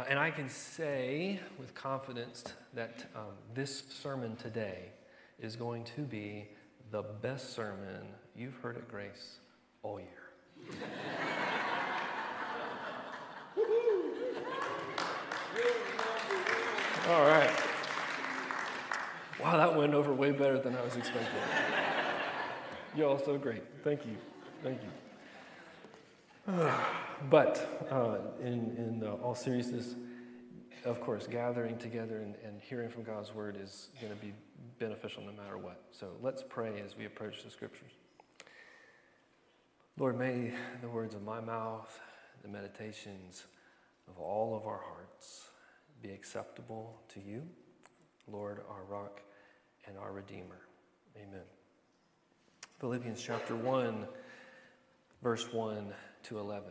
Uh, and I can say with confidence that um, this sermon today is going to be the best sermon you've heard at Grace all year. all right. Wow, that went over way better than I was expecting. You're all so great. Thank you. Thank you. but uh, in, in uh, all seriousness, of course, gathering together and, and hearing from God's word is going to be beneficial no matter what. So let's pray as we approach the scriptures. Lord, may the words of my mouth, the meditations of all of our hearts be acceptable to you, Lord, our rock and our Redeemer. Amen. Philippians chapter 1, verse 1 to 11.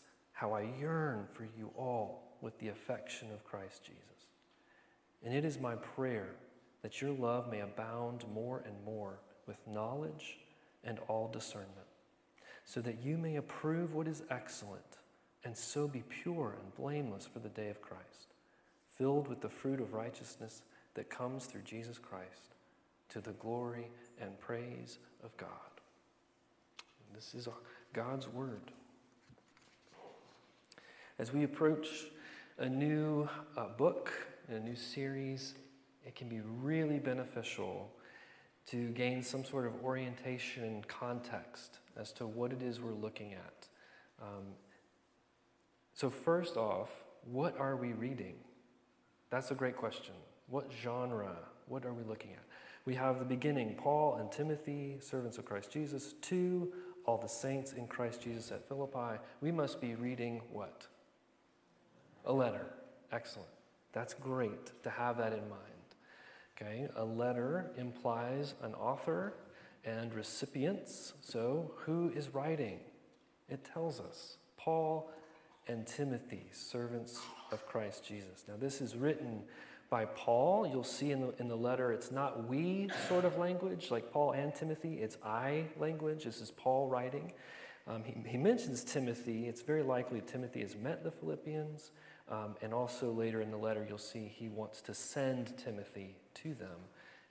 how I yearn for you all with the affection of Christ Jesus. And it is my prayer that your love may abound more and more with knowledge and all discernment, so that you may approve what is excellent and so be pure and blameless for the day of Christ, filled with the fruit of righteousness that comes through Jesus Christ to the glory and praise of God. This is God's word. As we approach a new uh, book, a new series, it can be really beneficial to gain some sort of orientation and context as to what it is we're looking at. Um, so, first off, what are we reading? That's a great question. What genre? What are we looking at? We have the beginning Paul and Timothy, servants of Christ Jesus, to all the saints in Christ Jesus at Philippi. We must be reading what? A letter. Excellent. That's great to have that in mind. Okay, a letter implies an author and recipients. So, who is writing? It tells us Paul and Timothy, servants of Christ Jesus. Now, this is written by Paul. You'll see in the, in the letter, it's not we sort of language, like Paul and Timothy, it's I language. This is Paul writing. Um, he, he, mentions Timothy. It's very likely Timothy has met the Philippians. Um, and also later in the letter, you'll see he wants to send Timothy to them.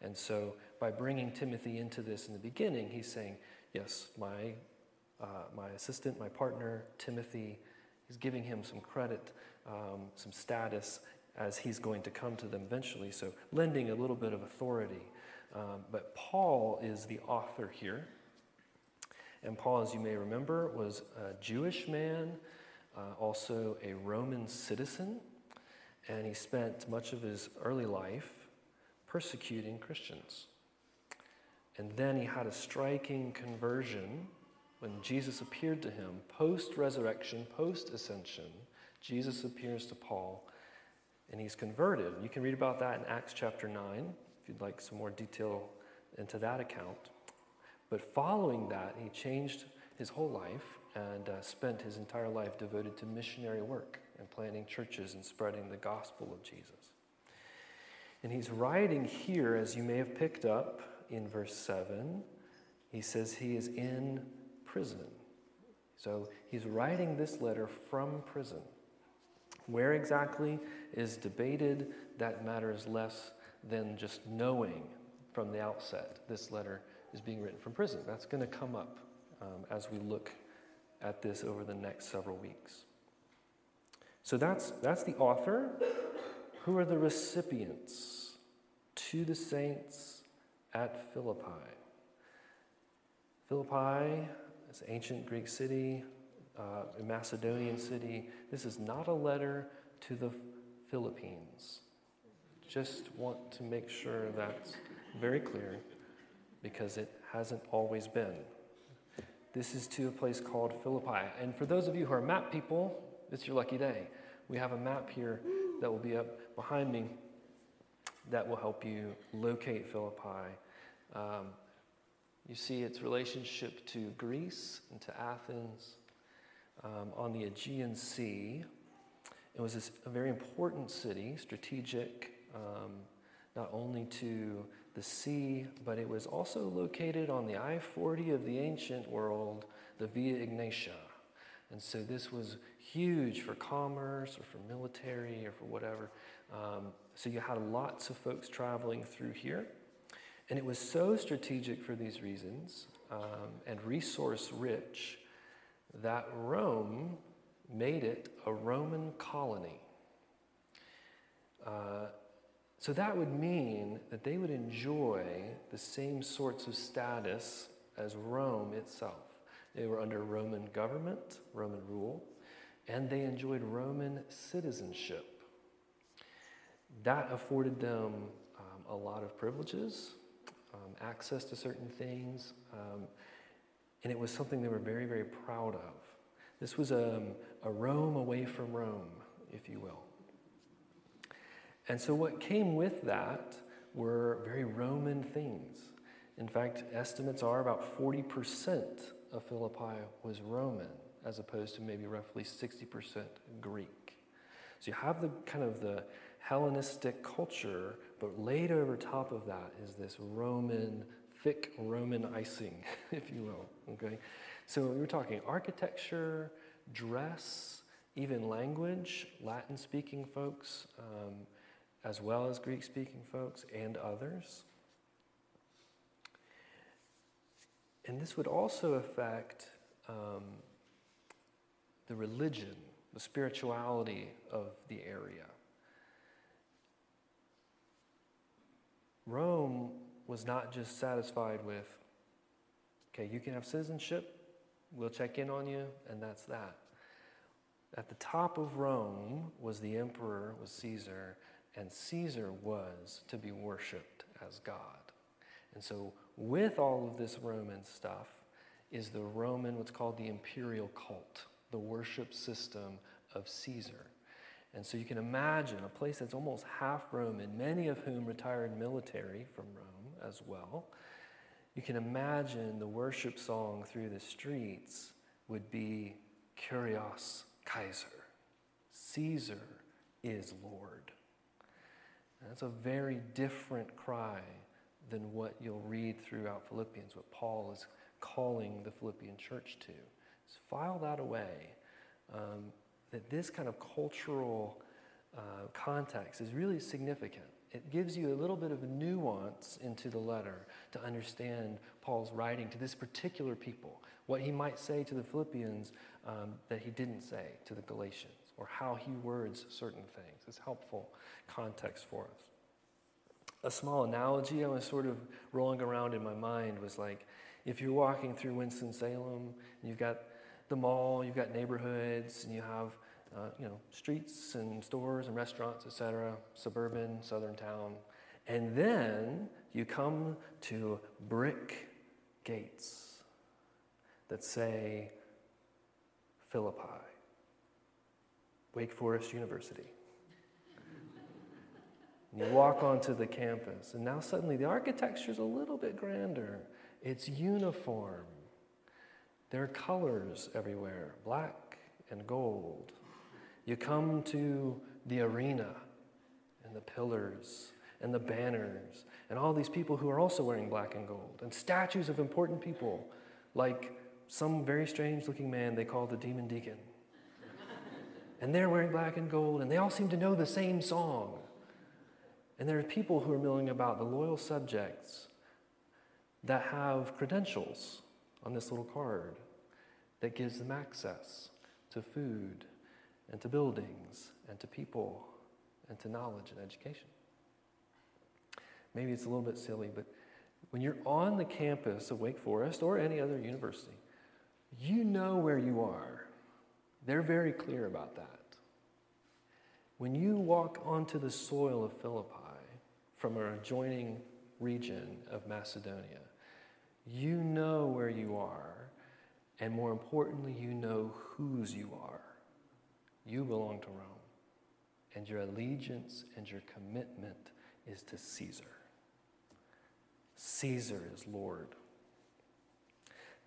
And so by bringing Timothy into this in the beginning, he's saying, Yes, my, uh, my assistant, my partner, Timothy, he's giving him some credit, um, some status, as he's going to come to them eventually. So, lending a little bit of authority. Um, but Paul is the author here. And Paul, as you may remember, was a Jewish man, uh, also a Roman citizen, and he spent much of his early life persecuting Christians. And then he had a striking conversion when Jesus appeared to him post resurrection, post ascension. Jesus appears to Paul and he's converted. You can read about that in Acts chapter 9 if you'd like some more detail into that account. But following that, he changed his whole life and uh, spent his entire life devoted to missionary work and planting churches and spreading the gospel of Jesus. And he's writing here, as you may have picked up in verse 7, he says he is in prison. So he's writing this letter from prison. Where exactly is debated, that matters less than just knowing from the outset this letter is being written from prison. That's going to come up um, as we look at this over the next several weeks. So that's, that's the author. Who are the recipients to the saints at Philippi? Philippi is an ancient Greek city, uh, a Macedonian city. This is not a letter to the Philippines. Just want to make sure that's very clear because it hasn't always been. This is to a place called Philippi. And for those of you who are map people, it's your lucky day. We have a map here that will be up behind me that will help you locate Philippi. Um, you see its relationship to Greece and to Athens um, on the Aegean Sea. It was a, a very important city, strategic, um, not only to the sea, but it was also located on the I 40 of the ancient world, the Via Egnatia. And so this was huge for commerce or for military or for whatever. Um, so you had lots of folks traveling through here. And it was so strategic for these reasons um, and resource rich that Rome made it a Roman colony. Uh, so that would mean that they would enjoy the same sorts of status as Rome itself. They were under Roman government, Roman rule, and they enjoyed Roman citizenship. That afforded them um, a lot of privileges, um, access to certain things, um, and it was something they were very, very proud of. This was a, um, a Rome away from Rome, if you will. And so, what came with that were very Roman things. In fact, estimates are about 40% of Philippi was Roman, as opposed to maybe roughly 60% Greek. So, you have the kind of the Hellenistic culture, but laid over top of that is this Roman, thick Roman icing, if you will. Okay? So, we are talking architecture, dress, even language, Latin speaking folks. Um, as well as Greek speaking folks and others. And this would also affect um, the religion, the spirituality of the area. Rome was not just satisfied with, okay, you can have citizenship, we'll check in on you, and that's that. At the top of Rome was the emperor, was Caesar, and Caesar was to be worshiped as God. And so, with all of this Roman stuff, is the Roman, what's called the imperial cult, the worship system of Caesar. And so you can imagine a place that's almost half Roman, many of whom retired military from Rome as well. You can imagine the worship song through the streets would be Kyrios Kaiser. Caesar is Lord. That's a very different cry than what you'll read throughout Philippians, what Paul is calling the Philippian church to. So file that away. Um, that this kind of cultural uh, context is really significant. It gives you a little bit of nuance into the letter to understand Paul's writing to this particular people, what he might say to the Philippians um, that he didn't say to the Galatians or how he words certain things. It's helpful context for us. A small analogy I was sort of rolling around in my mind was like if you're walking through Winston-Salem and you've got the mall, you've got neighborhoods, and you have uh, you know streets and stores and restaurants, etc., suburban, southern town, and then you come to brick gates that say Philippi. Wake Forest University. You walk onto the campus, and now suddenly the architecture is a little bit grander. It's uniform. There are colors everywhere black and gold. You come to the arena and the pillars and the banners and all these people who are also wearing black and gold and statues of important people like some very strange looking man they call the demon deacon and they're wearing black and gold, and they all seem to know the same song. And there are people who are milling about, the loyal subjects, that have credentials on this little card that gives them access to food and to buildings and to people and to knowledge and education. Maybe it's a little bit silly, but when you're on the campus of Wake Forest or any other university, you know where you are. They're very clear about that. When you walk onto the soil of Philippi from an adjoining region of Macedonia, you know where you are, and more importantly, you know whose you are. You belong to Rome, and your allegiance and your commitment is to Caesar. Caesar is Lord.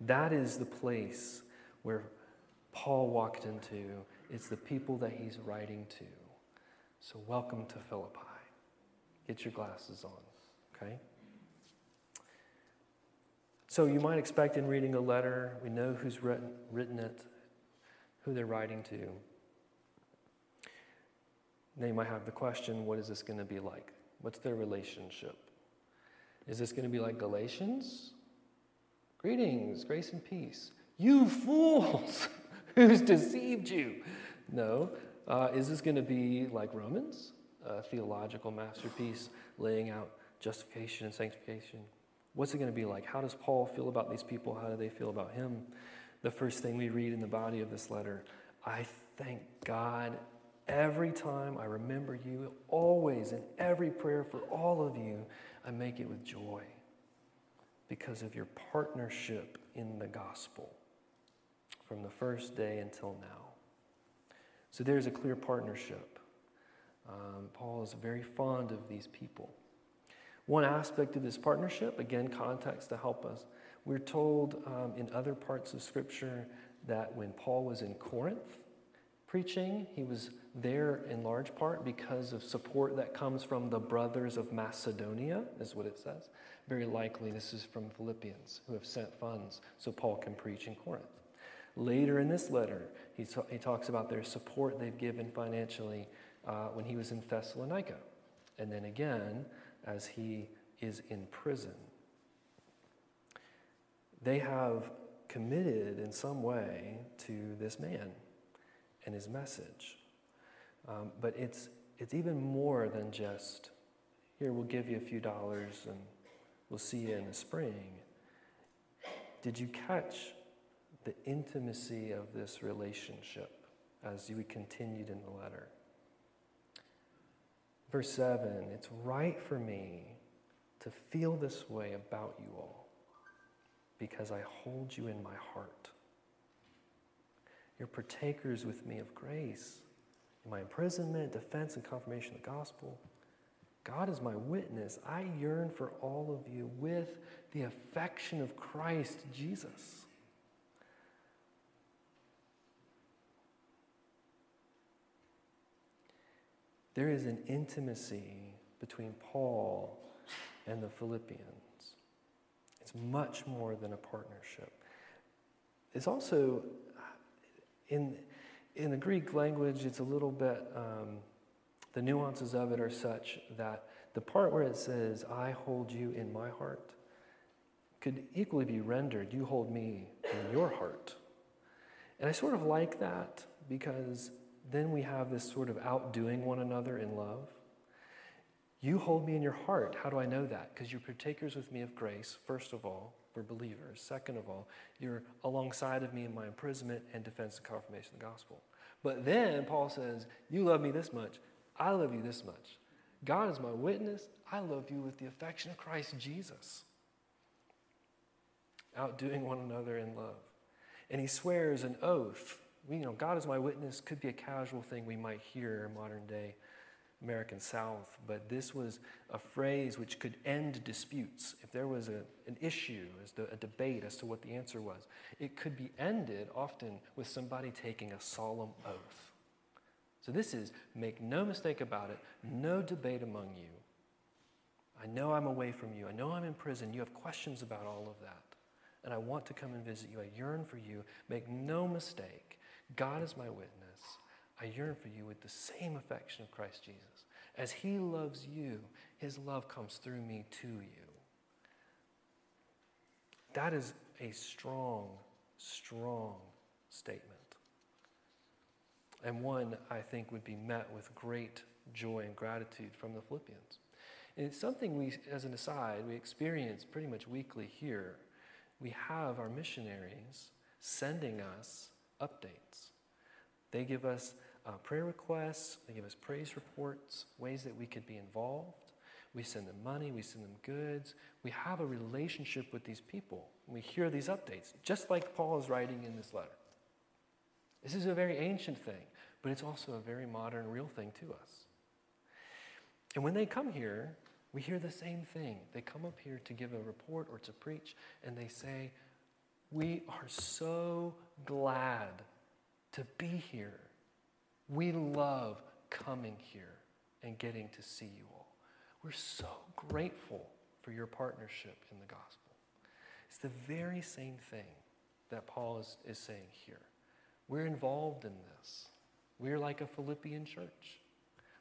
That is the place where Paul walked into. It's the people that he's writing to. So, welcome to Philippi. Get your glasses on, okay? So, you might expect in reading a letter, we know who's written, written it, who they're writing to. Now, you might have the question what is this going to be like? What's their relationship? Is this going to be like Galatians? Greetings, grace and peace. You fools! Who's deceived you? No. Uh, is this going to be like Romans? A theological masterpiece laying out justification and sanctification? What's it going to be like? How does Paul feel about these people? How do they feel about him? The first thing we read in the body of this letter I thank God every time I remember you, always in every prayer for all of you. I make it with joy because of your partnership in the gospel from the first day until now. So there's a clear partnership. Um, Paul is very fond of these people. One aspect of this partnership, again, context to help us, we're told um, in other parts of Scripture that when Paul was in Corinth preaching, he was there in large part because of support that comes from the brothers of Macedonia, is what it says. Very likely this is from Philippians who have sent funds so Paul can preach in Corinth. Later in this letter, he, ta- he talks about their support they've given financially uh, when he was in Thessalonica. And then again, as he is in prison. They have committed in some way to this man and his message. Um, but it's, it's even more than just, here, we'll give you a few dollars and we'll see you in the spring. Did you catch the intimacy of this relationship as we continued in the letter? Verse 7 It's right for me to feel this way about you all because I hold you in my heart. You're partakers with me of grace in my imprisonment, defense, and confirmation of the gospel. God is my witness. I yearn for all of you with the affection of Christ Jesus. There is an intimacy between Paul and the Philippians. It's much more than a partnership. It's also, in, in the Greek language, it's a little bit, um, the nuances of it are such that the part where it says, I hold you in my heart, could equally be rendered, you hold me in your heart. And I sort of like that because then we have this sort of outdoing one another in love. You hold me in your heart. How do I know that? Because you're partakers with me of grace, first of all. We're believers. Second of all, you're alongside of me in my imprisonment and defense and confirmation of the gospel. But then Paul says, You love me this much. I love you this much. God is my witness. I love you with the affection of Christ Jesus. Outdoing one another in love. And he swears an oath you know, God is my witness could be a casual thing we might hear in modern day American South, but this was a phrase which could end disputes. If there was a, an issue, as a debate as to what the answer was, it could be ended often with somebody taking a solemn oath. So this is make no mistake about it, no debate among you. I know I'm away from you. I know I'm in prison. You have questions about all of that. And I want to come and visit you. I yearn for you. Make no mistake. God is my witness. I yearn for you with the same affection of Christ Jesus. As he loves you, his love comes through me to you. That is a strong, strong statement. And one I think would be met with great joy and gratitude from the Philippians. And it's something we, as an aside, we experience pretty much weekly here. We have our missionaries sending us updates. They give us uh, prayer requests, they give us praise reports, ways that we could be involved. We send them money, we send them goods. We have a relationship with these people. We hear these updates, just like Paul is writing in this letter. This is a very ancient thing, but it's also a very modern, real thing to us. And when they come here, we hear the same thing. They come up here to give a report or to preach, and they say, We are so glad to be here. We love coming here and getting to see you all. We're so grateful for your partnership in the gospel. It's the very same thing that Paul is, is saying here. We're involved in this. We're like a Philippian church.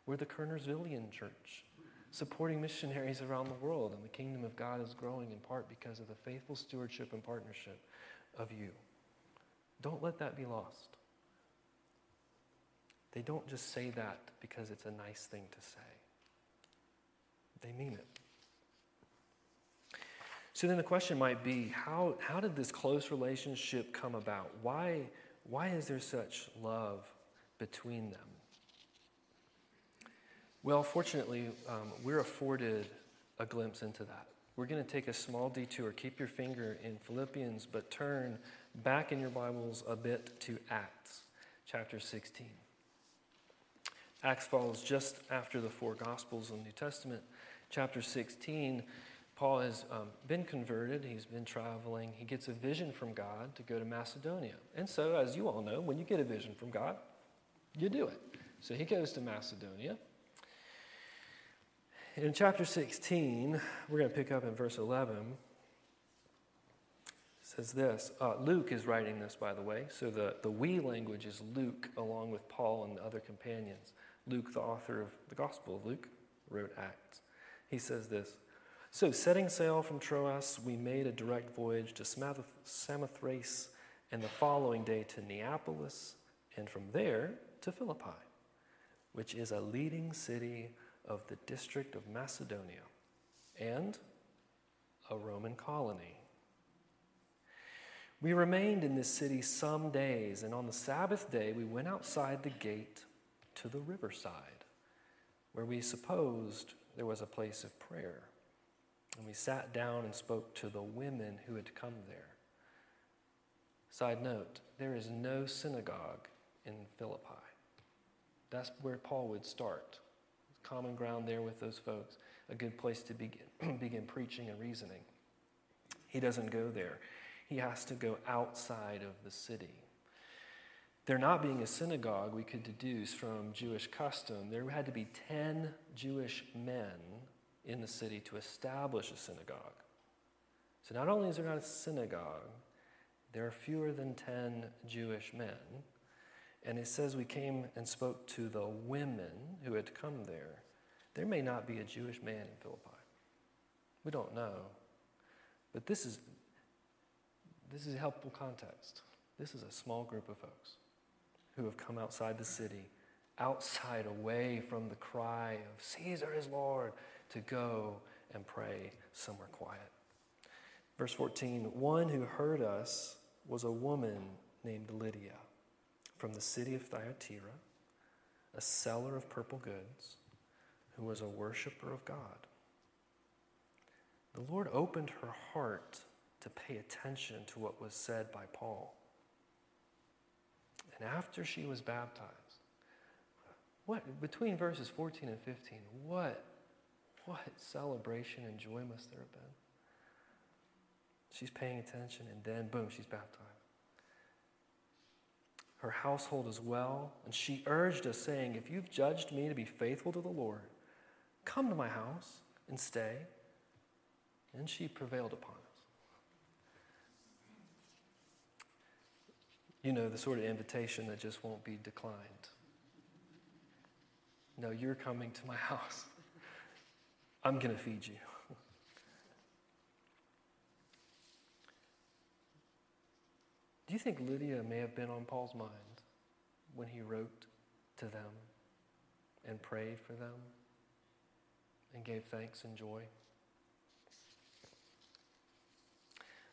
We're the Kernersvillian church, supporting missionaries around the world, and the kingdom of God is growing in part because of the faithful stewardship and partnership of you. Don't let that be lost. They don't just say that because it's a nice thing to say. They mean it. So then the question might be how, how did this close relationship come about? Why, why is there such love between them? Well, fortunately, um, we're afforded a glimpse into that. We're going to take a small detour. Keep your finger in Philippians, but turn back in your Bibles a bit to Acts chapter 16. Acts follows just after the four Gospels in the New Testament chapter 16, Paul has um, been converted. He's been traveling. He gets a vision from God to go to Macedonia. And so, as you all know, when you get a vision from God, you do it. So he goes to Macedonia. In chapter 16, we're going to pick up in verse 11. It says this uh, Luke is writing this, by the way. So the, the we language is Luke, along with Paul and the other companions. Luke, the author of the Gospel of Luke, wrote Acts. He says this So, setting sail from Troas, we made a direct voyage to Samothrace, and the following day to Neapolis, and from there to Philippi, which is a leading city of the district of Macedonia and a Roman colony. We remained in this city some days, and on the Sabbath day we went outside the gate to the riverside, where we supposed there was a place of prayer. And we sat down and spoke to the women who had come there. Side note, there is no synagogue in Philippi. That's where Paul would start. Common ground there with those folks, a good place to begin, begin preaching and reasoning. He doesn't go there, he has to go outside of the city. There not being a synagogue, we could deduce from Jewish custom, there had to be 10 Jewish men in the city to establish a synagogue. So not only is there not a synagogue, there are fewer than 10 Jewish men. And it says we came and spoke to the women who had come there. There may not be a Jewish man in Philippi. We don't know. But this is, this is helpful context. This is a small group of folks who have come outside the city, outside, away from the cry of Caesar is Lord, to go and pray somewhere quiet. Verse 14 One who heard us was a woman named Lydia from the city of Thyatira, a seller of purple goods, who was a worshiper of God. The Lord opened her heart to pay attention to what was said by Paul. And after she was baptized, what between verses 14 and 15, what what celebration and joy must there have been? She's paying attention, and then boom, she's baptized. Her household as well, and she urged us, saying, If you've judged me to be faithful to the Lord, come to my house and stay. And she prevailed upon us. You know, the sort of invitation that just won't be declined. No, you're coming to my house. I'm going to feed you. Do you think Lydia may have been on Paul's mind when he wrote to them? and prayed for them and gave thanks and joy.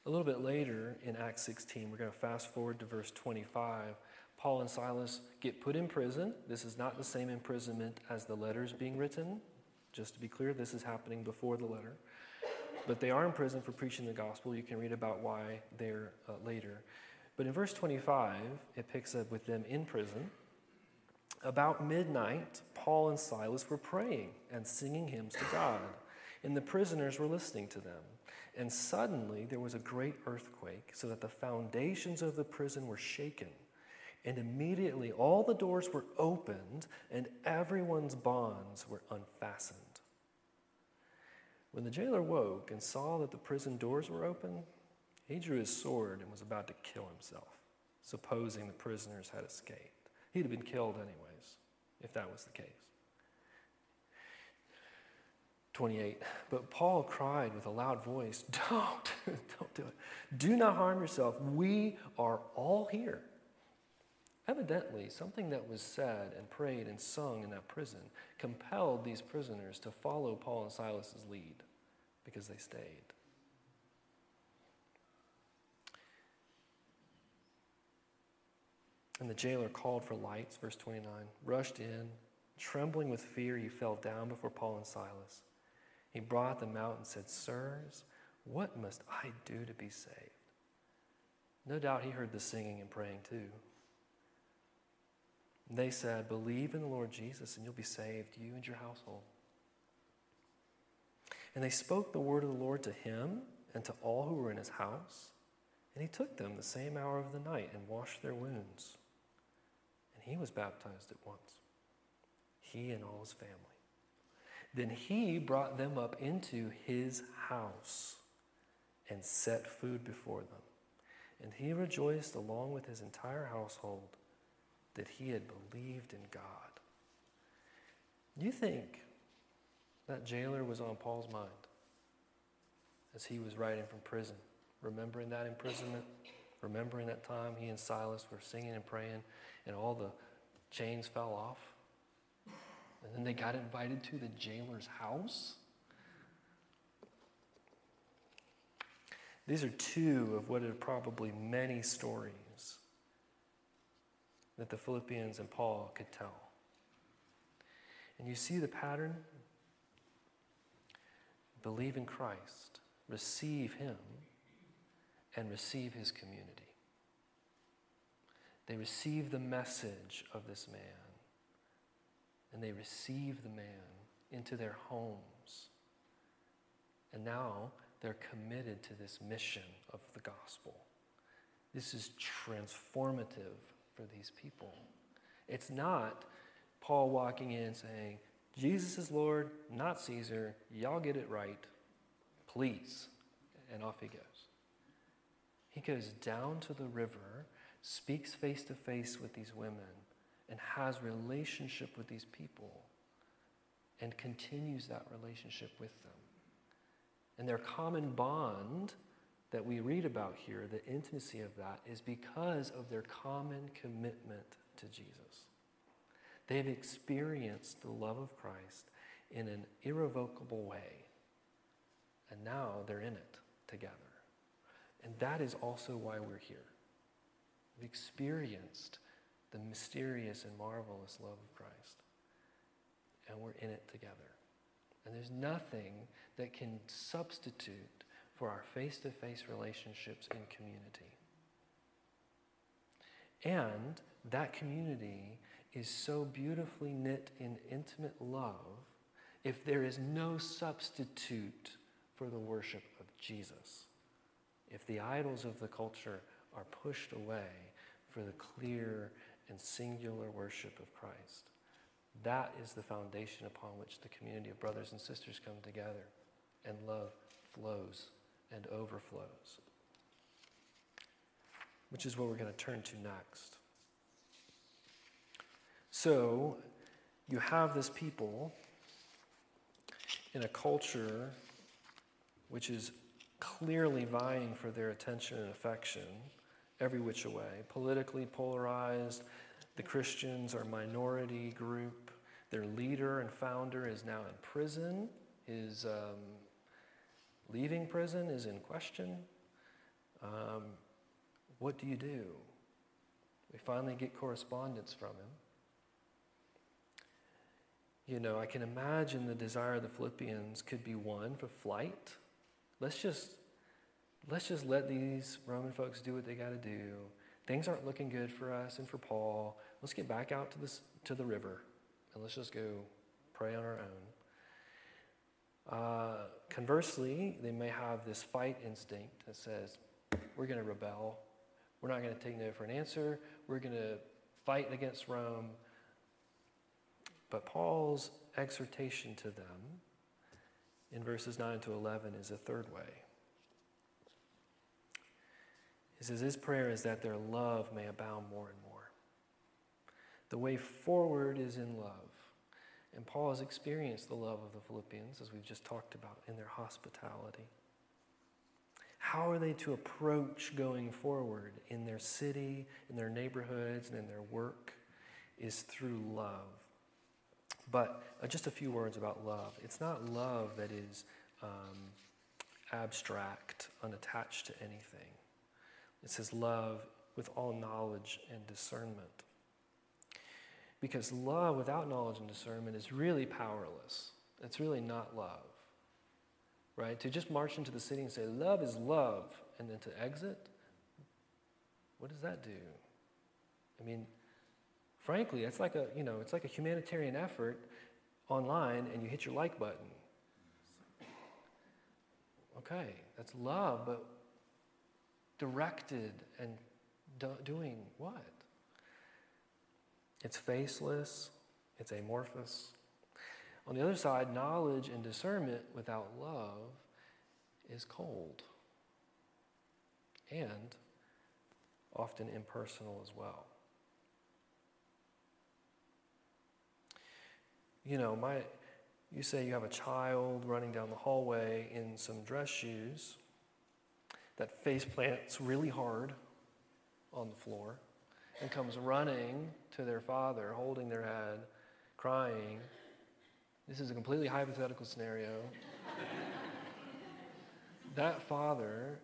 A little bit later in Acts 16, we're going to fast forward to verse 25. Paul and Silas get put in prison. This is not the same imprisonment as the letters being written. Just to be clear, this is happening before the letter. But they are in prison for preaching the gospel. You can read about why there uh, later. But in verse 25, it picks up with them in prison. About midnight, Paul and Silas were praying and singing hymns to God, and the prisoners were listening to them. And suddenly there was a great earthquake, so that the foundations of the prison were shaken. And immediately all the doors were opened, and everyone's bonds were unfastened. When the jailer woke and saw that the prison doors were open, he drew his sword and was about to kill himself, supposing the prisoners had escaped. He'd have been killed anyways, if that was the case. 28. But Paul cried with a loud voice, Don't, don't do it. Do not harm yourself. We are all here. Evidently, something that was said and prayed and sung in that prison compelled these prisoners to follow Paul and Silas's lead because they stayed. And the jailer called for lights, verse 29, rushed in. Trembling with fear, he fell down before Paul and Silas. He brought them out and said, Sirs, what must I do to be saved? No doubt he heard the singing and praying too. They said, Believe in the Lord Jesus and you'll be saved, you and your household. And they spoke the word of the Lord to him and to all who were in his house. And he took them the same hour of the night and washed their wounds. He was baptized at once, he and all his family. Then he brought them up into his house and set food before them. And he rejoiced along with his entire household that he had believed in God. You think that jailer was on Paul's mind as he was writing from prison, remembering that imprisonment, remembering that time he and Silas were singing and praying, and all the chains fell off? And then they got invited to the jailer's house? These are two of what are probably many stories that the Philippians and Paul could tell. And you see the pattern? Believe in Christ, receive Him, and receive His community. They receive the message of this man, and they receive the man into their homes. And now they're committed to this mission of the gospel. This is transformative for these people. It's not Paul walking in saying, Jesus is Lord, not Caesar. Y'all get it right. Please. And off he goes. He goes down to the river, speaks face to face with these women, and has relationship with these people, and continues that relationship with them. And their common bond that we read about here, the intimacy of that, is because of their common commitment to Jesus. They've experienced the love of Christ in an irrevocable way, and now they're in it together. And that is also why we're here. We've experienced the mysterious and marvelous love of Christ, and we're in it together. And there's nothing that can substitute for our face to face relationships in community. And that community is so beautifully knit in intimate love if there is no substitute for the worship of Jesus. If the idols of the culture are pushed away for the clear and singular worship of Christ. That is the foundation upon which the community of brothers and sisters come together and love flows and overflows, which is what we're going to turn to next. So, you have this people in a culture which is clearly vying for their attention and affection every which way, politically polarized. The Christians are minority group. Their leader and founder is now in prison. His um, leaving prison is in question. Um, what do you do? We finally get correspondence from him. You know, I can imagine the desire of the Philippians could be one for flight. Let's just let's just let these Roman folks do what they got to do. Things aren't looking good for us and for Paul. Let's get back out to this to the river and let's just go pray on our own. Uh, conversely, they may have this fight instinct that says, we're going to rebel. We're not going to take no for an answer. We're going to fight against Rome. But Paul's exhortation to them in verses 9 to 11 is a third way. He says, His prayer is that their love may abound more and more. The way forward is in love. And Paul has experienced the love of the Philippians, as we've just talked about, in their hospitality. How are they to approach going forward in their city, in their neighborhoods, and in their work? Is through love. But uh, just a few words about love. It's not love that is um, abstract, unattached to anything. It says love with all knowledge and discernment. Because love without knowledge and discernment is really powerless. It's really not love. Right? To just march into the city and say, love is love, and then to exit, what does that do? I mean, frankly, it's like a, you know, it's like a humanitarian effort online and you hit your like button. Okay, that's love, but directed and do- doing what? It's faceless, it's amorphous. On the other side, knowledge and discernment without love is cold and often impersonal as well. You know, my you say you have a child running down the hallway in some dress shoes that face plants really hard on the floor and comes running to their father, holding their head, crying. This is a completely hypothetical scenario. that father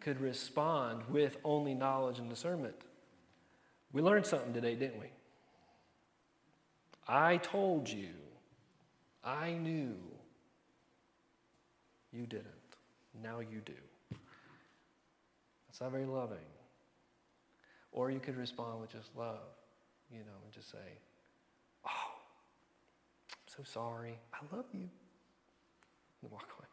could respond with only knowledge and discernment. We learned something today, didn't we? I told you. I knew. You didn't. Now you do. That's not very loving. Or you could respond with just love, you know, and just say, Oh, I'm so sorry. I love you. And walk away.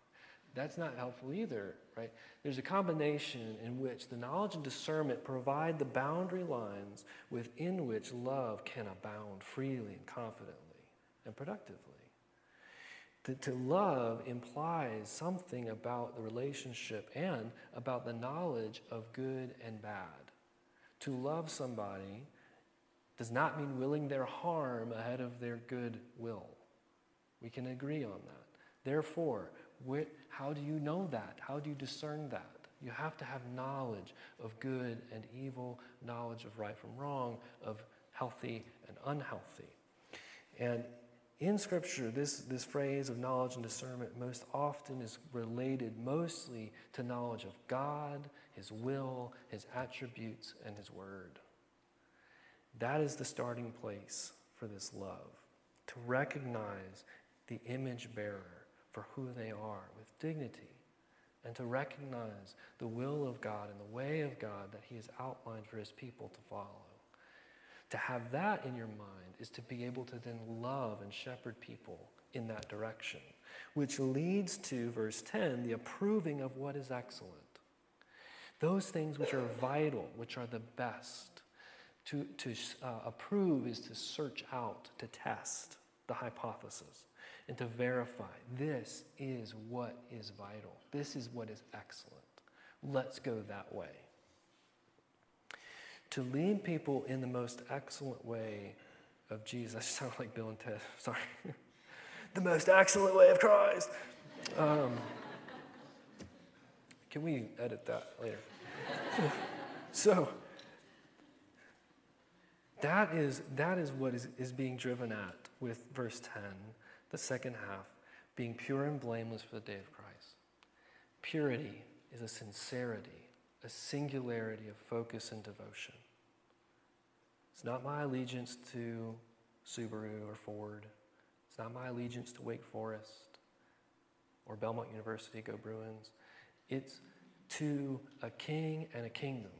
That's not helpful either, right? There's a combination in which the knowledge and discernment provide the boundary lines within which love can abound freely and confidently and productively. To, to love implies something about the relationship and about the knowledge of good and bad. To love somebody does not mean willing their harm ahead of their good will. We can agree on that. Therefore, how do you know that? How do you discern that? You have to have knowledge of good and evil, knowledge of right from wrong, of healthy and unhealthy. And in Scripture, this, this phrase of knowledge and discernment most often is related mostly to knowledge of God, His will, His attributes, and His Word. That is the starting place for this love, to recognize the image bearer for who they are with dignity, and to recognize the will of God and the way of God that He has outlined for His people to follow. To have that in your mind is to be able to then love and shepherd people in that direction, which leads to, verse 10, the approving of what is excellent. Those things which are vital, which are the best. To, to uh, approve is to search out, to test the hypothesis, and to verify this is what is vital. This is what is excellent. Let's go that way to lead people in the most excellent way of Jesus. I sound like Bill and Ted, sorry. the most excellent way of Christ. Um, can we edit that later? so, that is, that is what is, is being driven at with verse 10, the second half, being pure and blameless for the day of Christ. Purity is a sincerity, a singularity of focus and devotion. It's not my allegiance to Subaru or Ford. It's not my allegiance to Wake Forest or Belmont University, go Bruins. It's to a king and a kingdom.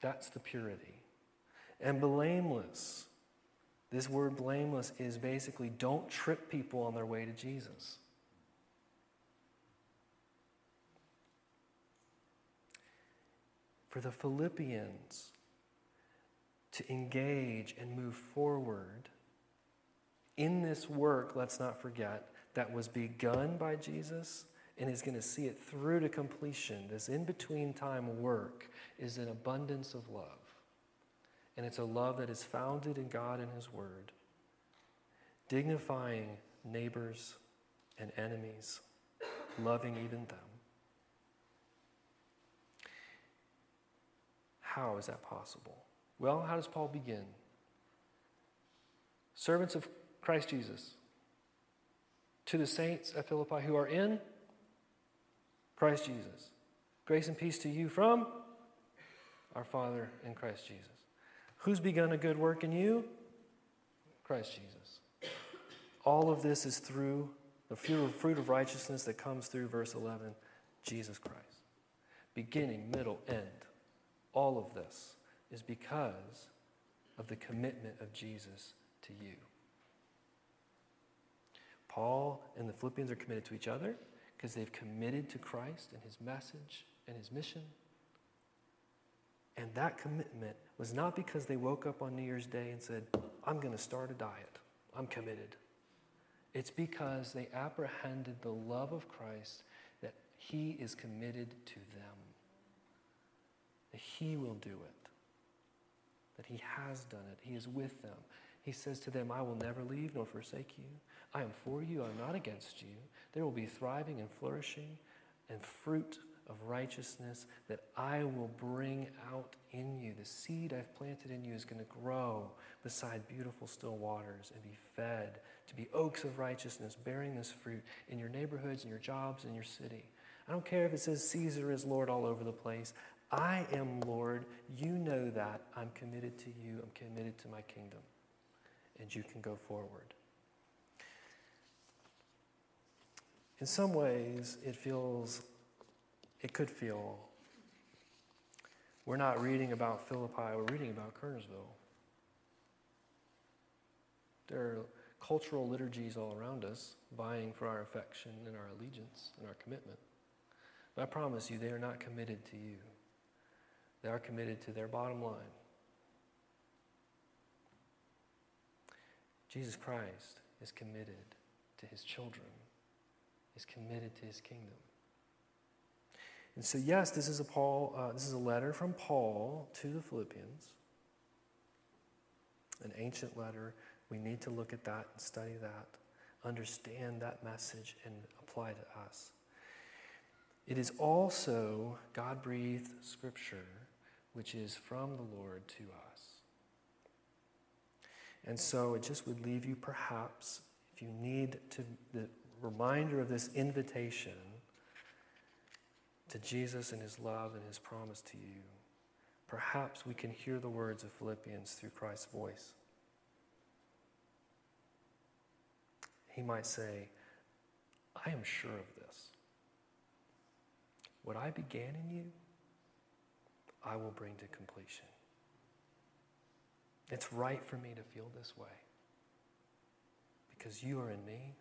That's the purity. And blameless. This word blameless is basically don't trip people on their way to Jesus. For the Philippians to engage and move forward in this work, let's not forget, that was begun by Jesus and is going to see it through to completion. This in between time work is an abundance of love. And it's a love that is founded in God and His Word, dignifying neighbors and enemies, loving even them. How is that possible? Well, how does Paul begin? Servants of Christ Jesus, to the saints at Philippi who are in Christ Jesus. Grace and peace to you from our Father in Christ Jesus. Who's begun a good work in you? Christ Jesus. All of this is through the fruit of righteousness that comes through verse 11 Jesus Christ. Beginning, middle, end. All of this is because of the commitment of Jesus to you. Paul and the Philippians are committed to each other because they've committed to Christ and his message and his mission. And that commitment was not because they woke up on New Year's Day and said, I'm going to start a diet. I'm committed. It's because they apprehended the love of Christ that he is committed to them, that he will do it, that he has done it, he is with them. He says to them, I will never leave nor forsake you. I am for you, I'm not against you. There will be thriving and flourishing and fruit of righteousness that I will bring out in you. The seed I've planted in you is going to grow beside beautiful still waters and be fed to be oaks of righteousness, bearing this fruit in your neighborhoods, in your jobs, in your city. I don't care if it says Caesar is Lord all over the place. I am Lord. You know that. I'm committed to you. I'm committed to my kingdom. And you can go forward. In some ways, it feels, it could feel, we're not reading about Philippi, we're reading about Kernersville. There are cultural liturgies all around us vying for our affection and our allegiance and our commitment. But I promise you, they are not committed to you. They are committed to their bottom line. Jesus Christ is committed to his children is committed to his kingdom. And so, yes, this is a Paul. Uh, this is a letter from Paul to the Philippians. An ancient letter. We need to look at that and study that, understand that message, and apply to us. It is also God breathed scripture, which is from the Lord to us. And so it just would leave you perhaps, if you need to, the reminder of this invitation to Jesus and his love and his promise to you, perhaps we can hear the words of Philippians through Christ's voice. He might say, I am sure of this. What I began in you, I will bring to completion. It's right for me to feel this way because you are in me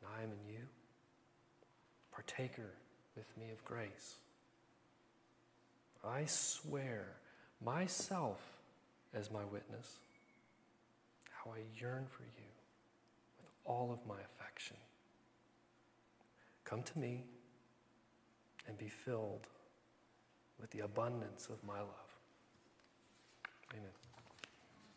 and I am in you, partaker with me of grace. I swear myself as my witness how I yearn for you with all of my affection. Come to me and be filled with the abundance of my love. Amen.